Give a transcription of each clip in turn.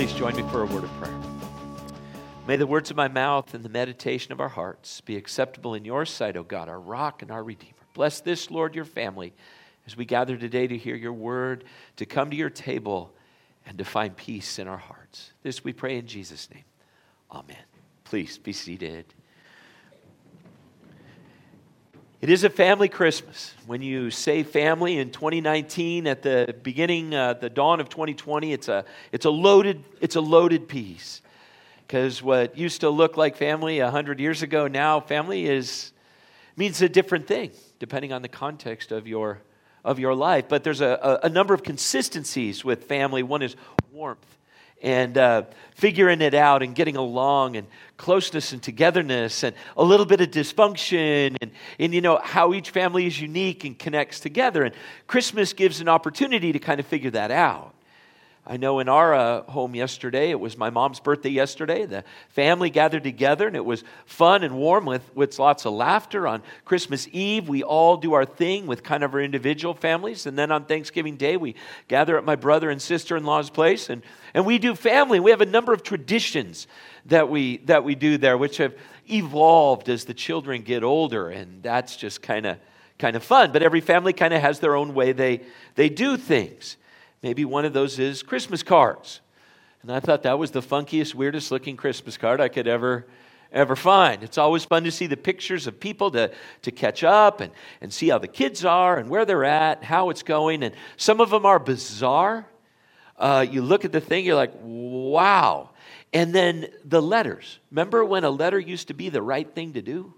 please join me for a word of prayer? May the words of my mouth and the meditation of our hearts be acceptable in your sight, O God, our rock and our redeemer. Bless this, Lord, your family, as we gather today to hear your word, to come to your table, and to find peace in our hearts. This we pray in Jesus' name. Amen. Please be seated. It is a family Christmas. When you say family in 2019, at the beginning, uh, the dawn of 2020, it's a, it's a, loaded, it's a loaded piece. Because what used to look like family 100 years ago, now family is, means a different thing, depending on the context of your, of your life. But there's a, a, a number of consistencies with family. One is warmth and uh, figuring it out and getting along and closeness and togetherness and a little bit of dysfunction and, and you know how each family is unique and connects together. And christmas gives an opportunity to kind of figure that out I know in our uh, home yesterday, it was my mom's birthday yesterday. The family gathered together and it was fun and warm with, with lots of laughter. On Christmas Eve, we all do our thing with kind of our individual families. And then on Thanksgiving Day, we gather at my brother and sister in law's place and, and we do family. We have a number of traditions that we, that we do there, which have evolved as the children get older. And that's just kind of kind of fun. But every family kind of has their own way they, they do things. Maybe one of those is Christmas cards. And I thought that was the funkiest, weirdest looking Christmas card I could ever ever find. It's always fun to see the pictures of people to, to catch up and, and see how the kids are and where they're at, how it's going. And some of them are bizarre. Uh, you look at the thing, you're like, wow. And then the letters. Remember when a letter used to be the right thing to do?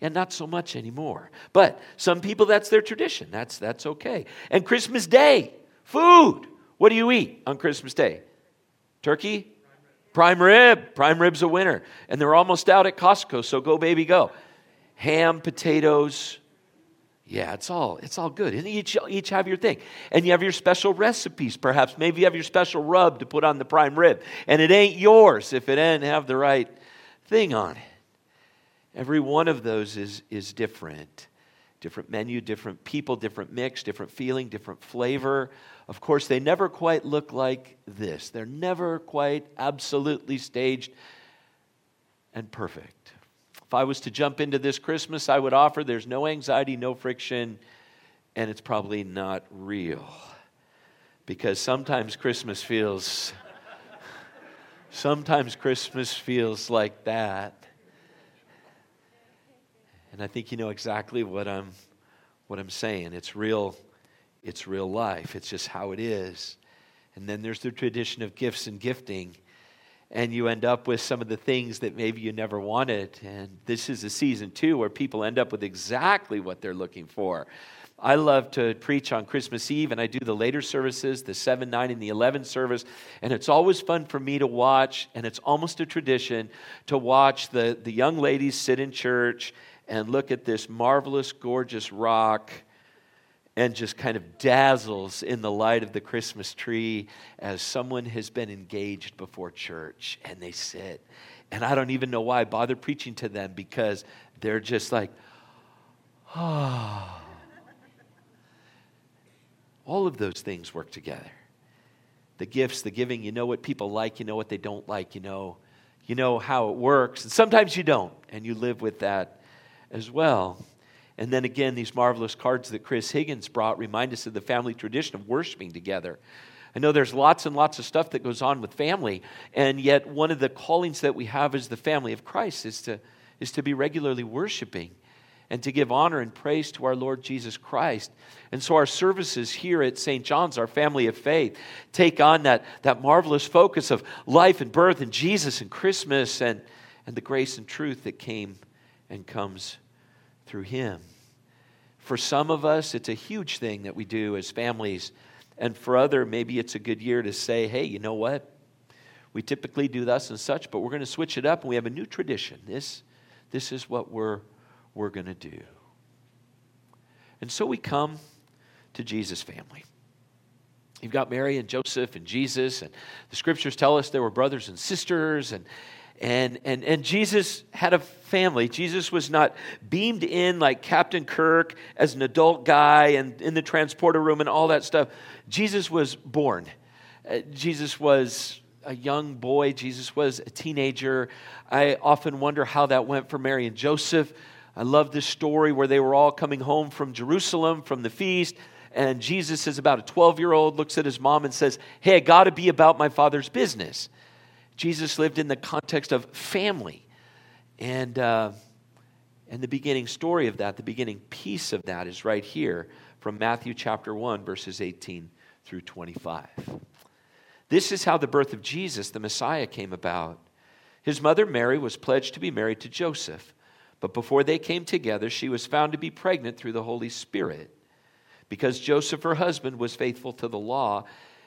And not so much anymore. But some people, that's their tradition. That's, that's okay. And Christmas Day. Food. What do you eat on Christmas Day? Turkey? Prime rib. Prime rib's a winner. And they're almost out at Costco, so go, baby, go. Ham, potatoes. Yeah, it's all it's all good. And each each have your thing. And you have your special recipes, perhaps. Maybe you have your special rub to put on the prime rib. And it ain't yours if it didn't have the right thing on it. Every one of those is, is different. Different menu, different people, different mix, different feeling, different flavor. Of course, they never quite look like this. They're never quite absolutely staged and perfect. If I was to jump into this Christmas, I would offer there's no anxiety, no friction, and it's probably not real. Because sometimes Christmas feels sometimes Christmas feels like that. And I think you know exactly what I'm what I'm saying. It's real it's real life. It's just how it is. And then there's the tradition of gifts and gifting. And you end up with some of the things that maybe you never wanted. And this is a season, too, where people end up with exactly what they're looking for. I love to preach on Christmas Eve, and I do the later services, the 7, 9, and the 11 service. And it's always fun for me to watch, and it's almost a tradition to watch the, the young ladies sit in church and look at this marvelous, gorgeous rock and just kind of dazzles in the light of the Christmas tree as someone has been engaged before church and they sit. And I don't even know why I bother preaching to them because they're just like, oh. All of those things work together. The gifts, the giving, you know what people like, you know what they don't like, you know, you know how it works. And sometimes you don't, and you live with that as well. And then again, these marvelous cards that Chris Higgins brought remind us of the family tradition of worshiping together. I know there's lots and lots of stuff that goes on with family, and yet one of the callings that we have as the family of Christ is to, is to be regularly worshiping and to give honor and praise to our Lord Jesus Christ. And so our services here at St. John's, our family of faith, take on that, that marvelous focus of life and birth and Jesus and Christmas and, and the grace and truth that came and comes through Him. For some of us, it's a huge thing that we do as families. And for other, maybe it's a good year to say, hey, you know what? We typically do thus and such, but we're going to switch it up and we have a new tradition. This, this is what we're, we're going to do. And so we come to Jesus' family. You've got Mary and Joseph and Jesus, and the scriptures tell us there were brothers and sisters, and, and, and, and Jesus had a family. Jesus was not beamed in like Captain Kirk as an adult guy and in the transporter room and all that stuff. Jesus was born. Uh, Jesus was a young boy, Jesus was a teenager. I often wonder how that went for Mary and Joseph. I love this story where they were all coming home from Jerusalem from the feast, and Jesus is about a 12 year old, looks at his mom and says, Hey, I got to be about my father's business. Jesus lived in the context of family. And, uh, and the beginning story of that, the beginning piece of that is right here from Matthew chapter 1, verses 18 through 25. This is how the birth of Jesus, the Messiah, came about. His mother Mary was pledged to be married to Joseph, but before they came together, she was found to be pregnant through the Holy Spirit. Because Joseph, her husband, was faithful to the law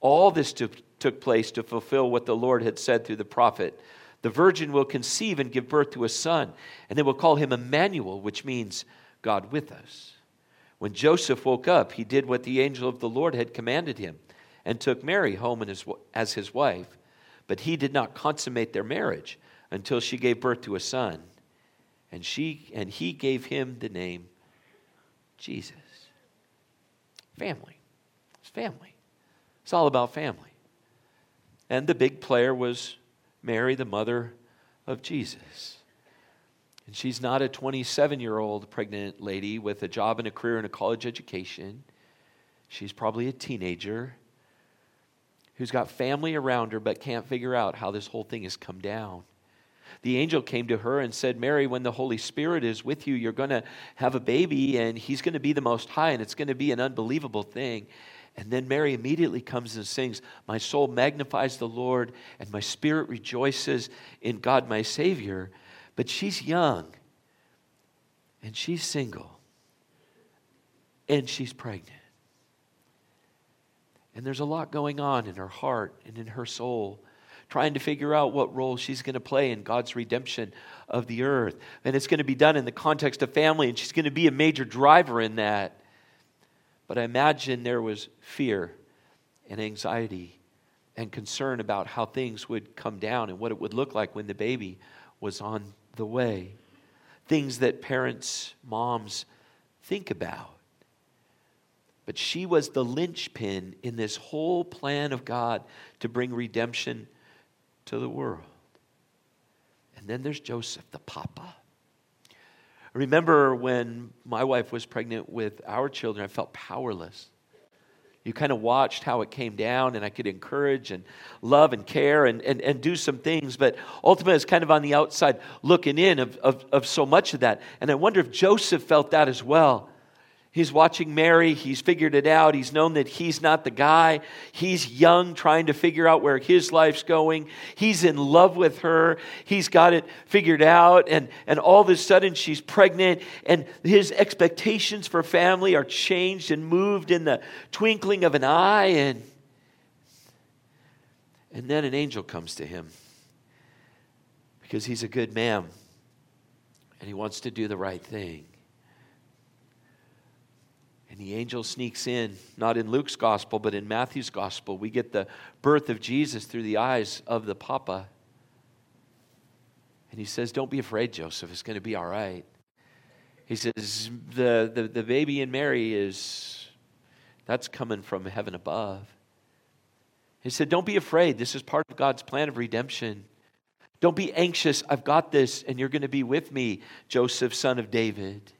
All this took, took place to fulfill what the Lord had said through the prophet The virgin will conceive and give birth to a son, and they will call him Emmanuel, which means God with us. When Joseph woke up, he did what the angel of the Lord had commanded him and took Mary home as his wife. But he did not consummate their marriage until she gave birth to a son. And, she, and he gave him the name Jesus. Family. It's family. It's all about family. And the big player was Mary, the mother of Jesus. And she's not a 27 year old pregnant lady with a job and a career and a college education. She's probably a teenager who's got family around her but can't figure out how this whole thing has come down. The angel came to her and said, Mary, when the Holy Spirit is with you, you're going to have a baby, and he's going to be the Most High, and it's going to be an unbelievable thing. And then Mary immediately comes and sings, My soul magnifies the Lord, and my spirit rejoices in God my Savior. But she's young, and she's single, and she's pregnant. And there's a lot going on in her heart and in her soul, trying to figure out what role she's going to play in God's redemption of the earth. And it's going to be done in the context of family, and she's going to be a major driver in that. But I imagine there was fear and anxiety and concern about how things would come down and what it would look like when the baby was on the way. Things that parents, moms think about. But she was the linchpin in this whole plan of God to bring redemption to the world. And then there's Joseph, the papa. I remember when my wife was pregnant with our children, I felt powerless. You kind of watched how it came down, and I could encourage and love and care and, and, and do some things, but ultimately it's kind of on the outside looking in of, of, of so much of that. And I wonder if Joseph felt that as well. He's watching Mary. He's figured it out. He's known that he's not the guy. He's young, trying to figure out where his life's going. He's in love with her. He's got it figured out. And, and all of a sudden, she's pregnant. And his expectations for family are changed and moved in the twinkling of an eye. And, and then an angel comes to him because he's a good man and he wants to do the right thing. The angel sneaks in, not in Luke's gospel, but in Matthew's gospel. We get the birth of Jesus through the eyes of the Papa. And he says, Don't be afraid, Joseph. It's going to be all right. He says, The, the, the baby in Mary is, that's coming from heaven above. He said, Don't be afraid. This is part of God's plan of redemption. Don't be anxious. I've got this, and you're going to be with me, Joseph, son of David.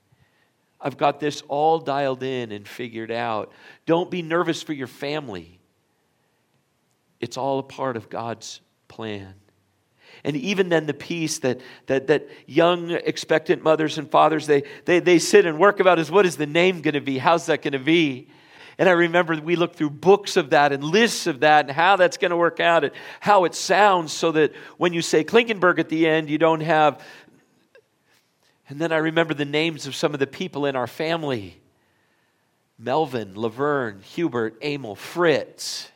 I've got this all dialed in and figured out. Don't be nervous for your family. It's all a part of God's plan. And even then, the peace that, that, that young expectant mothers and fathers, they, they, they sit and work about is what is the name going to be? How's that going to be? And I remember we looked through books of that and lists of that and how that's going to work out and how it sounds so that when you say Klinkenberg at the end, you don't have and then I remember the names of some of the people in our family Melvin, Laverne, Hubert, Emil, Fritz.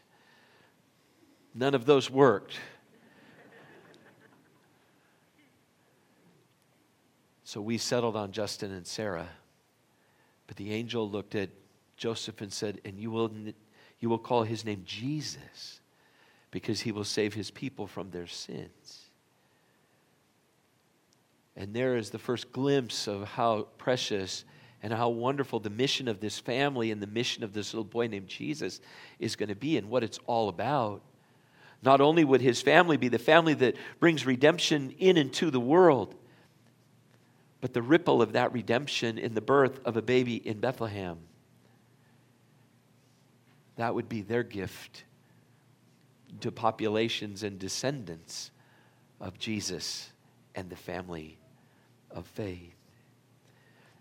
None of those worked. So we settled on Justin and Sarah. But the angel looked at Joseph and said, And you will, you will call his name Jesus because he will save his people from their sins. And there is the first glimpse of how precious and how wonderful the mission of this family and the mission of this little boy named Jesus is going to be and what it's all about. Not only would his family be the family that brings redemption in and to the world, but the ripple of that redemption in the birth of a baby in Bethlehem. That would be their gift to populations and descendants of Jesus and the family of faith.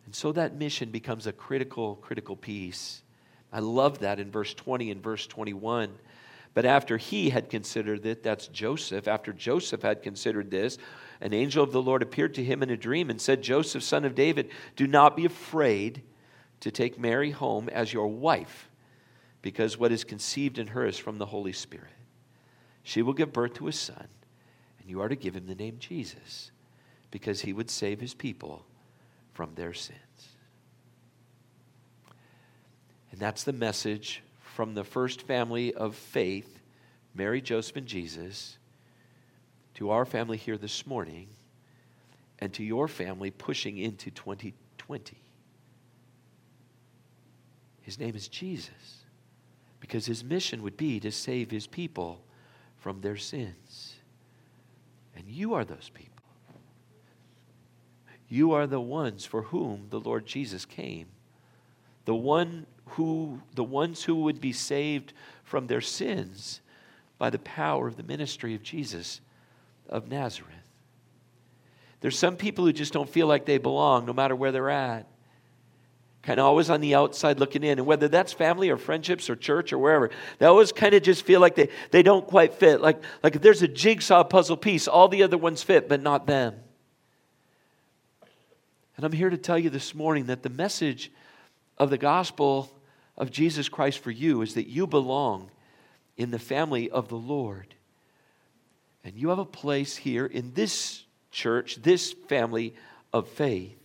And so that mission becomes a critical, critical piece. I love that in verse 20 and verse 21. But after he had considered it, that's Joseph, after Joseph had considered this, an angel of the Lord appeared to him in a dream and said, Joseph, son of David, do not be afraid to take Mary home as your wife, because what is conceived in her is from the Holy Spirit. She will give birth to a son, and you are to give him the name Jesus because he would save his people from their sins. And that's the message from the first family of faith, Mary, Joseph, and Jesus, to our family here this morning, and to your family pushing into 2020. His name is Jesus because his mission would be to save his people from their sins. And you are those people. You are the ones for whom the Lord Jesus came. The one who the ones who would be saved from their sins by the power of the ministry of Jesus of Nazareth. There's some people who just don't feel like they belong no matter where they're at. Kind of always on the outside looking in. And whether that's family or friendships or church or wherever, they always kind of just feel like they, they don't quite fit. Like, like if there's a jigsaw puzzle piece, all the other ones fit, but not them. And I'm here to tell you this morning that the message of the gospel of Jesus Christ for you is that you belong in the family of the Lord. And you have a place here in this church, this family of faith.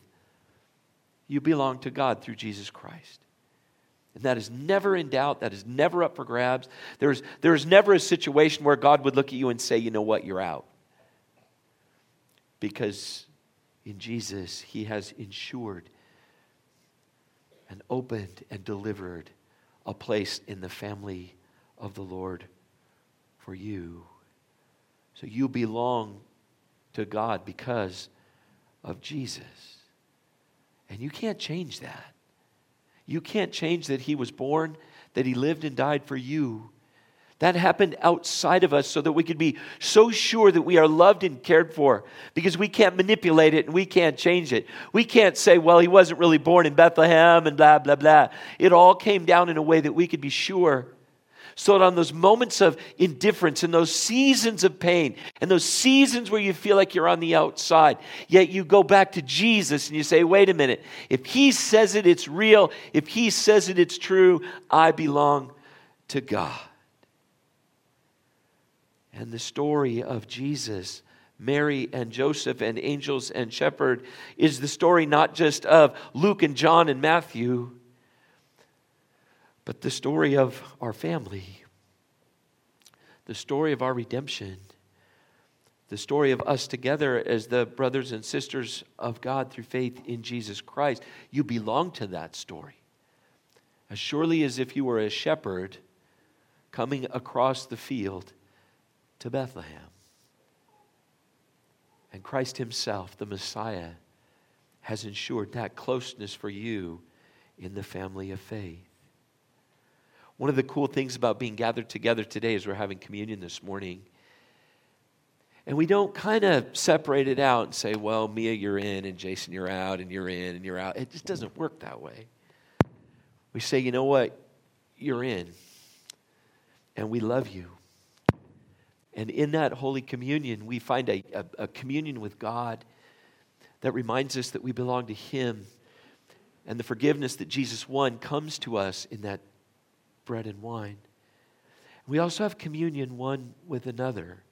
You belong to God through Jesus Christ. And that is never in doubt. That is never up for grabs. There's, there's never a situation where God would look at you and say, you know what, you're out. Because in Jesus, He has ensured and opened and delivered a place in the family of the Lord for you. So you belong to God because of Jesus. And you can't change that. You can't change that He was born, that He lived and died for you, that happened outside of us so that we could be so sure that we are loved and cared for because we can't manipulate it and we can't change it. We can't say, well, he wasn't really born in Bethlehem and blah, blah, blah. It all came down in a way that we could be sure. So that on those moments of indifference and those seasons of pain and those seasons where you feel like you're on the outside, yet you go back to Jesus and you say, wait a minute, if he says it, it's real. If he says it, it's true. I belong to God and the story of Jesus, Mary and Joseph and angels and shepherd is the story not just of Luke and John and Matthew, but the story of our family, the story of our redemption, the story of us together as the brothers and sisters of God through faith in Jesus Christ. You belong to that story. As surely as if you were a shepherd coming across the field to Bethlehem. And Christ Himself, the Messiah, has ensured that closeness for you in the family of faith. One of the cool things about being gathered together today is we're having communion this morning. And we don't kind of separate it out and say, well, Mia, you're in, and Jason, you're out, and you're in, and you're out. It just doesn't work that way. We say, you know what? You're in, and we love you. And in that Holy Communion, we find a, a, a, communion with God that reminds us that we belong to Him. And the forgiveness that Jesus won comes to us in that bread and wine. We also have communion one with another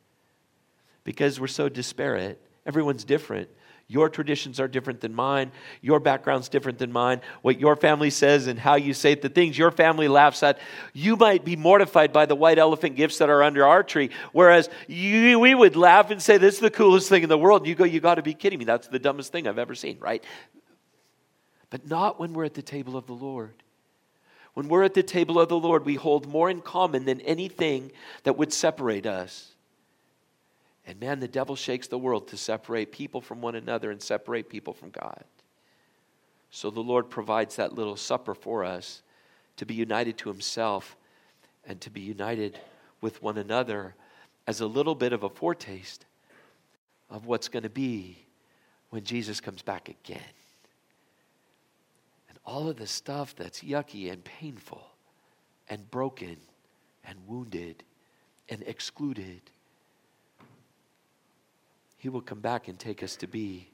because we're so disparate. Everyone's different. Your traditions are different than mine. Your background's different than mine. What your family says and how you say it, the things your family laughs at, you might be mortified by the white elephant gifts that are under our tree. Whereas you, we would laugh and say, This is the coolest thing in the world. You go, You got to be kidding me. That's the dumbest thing I've ever seen, right? But not when we're at the table of the Lord. When we're at the table of the Lord, we hold more in common than anything that would separate us. And man, the devil shakes the world to separate people from one another and separate people from God. So the Lord provides that little supper for us to be united to Himself and to be united with one another as a little bit of a foretaste of what's going to be when Jesus comes back again. And all of the stuff that's yucky and painful and broken and wounded and excluded he will come back and take us to be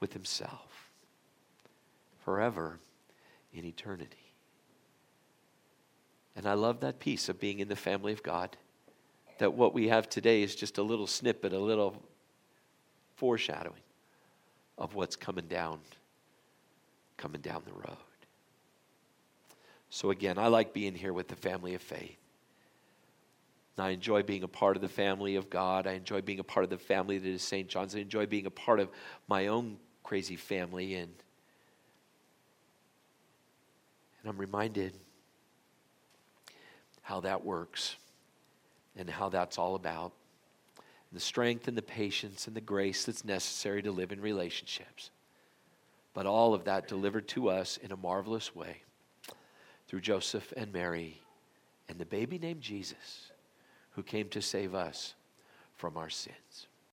with Himself forever in eternity. And I love that piece of being in the family of God. That what we have today is just a little snippet, a little foreshadowing of what's coming down, coming down the road. So again, I like being here with the family of faith. I enjoy being a part of the family of God. I enjoy being a part of the family that is St. John's. I enjoy being a part of my own crazy family. And, and I'm reminded how that works and how that's all about. And the strength and the patience and the grace that's necessary to live in relationships. But all of that delivered to us in a marvelous way through Joseph and Mary and the baby named Jesus who came to save us from our sins.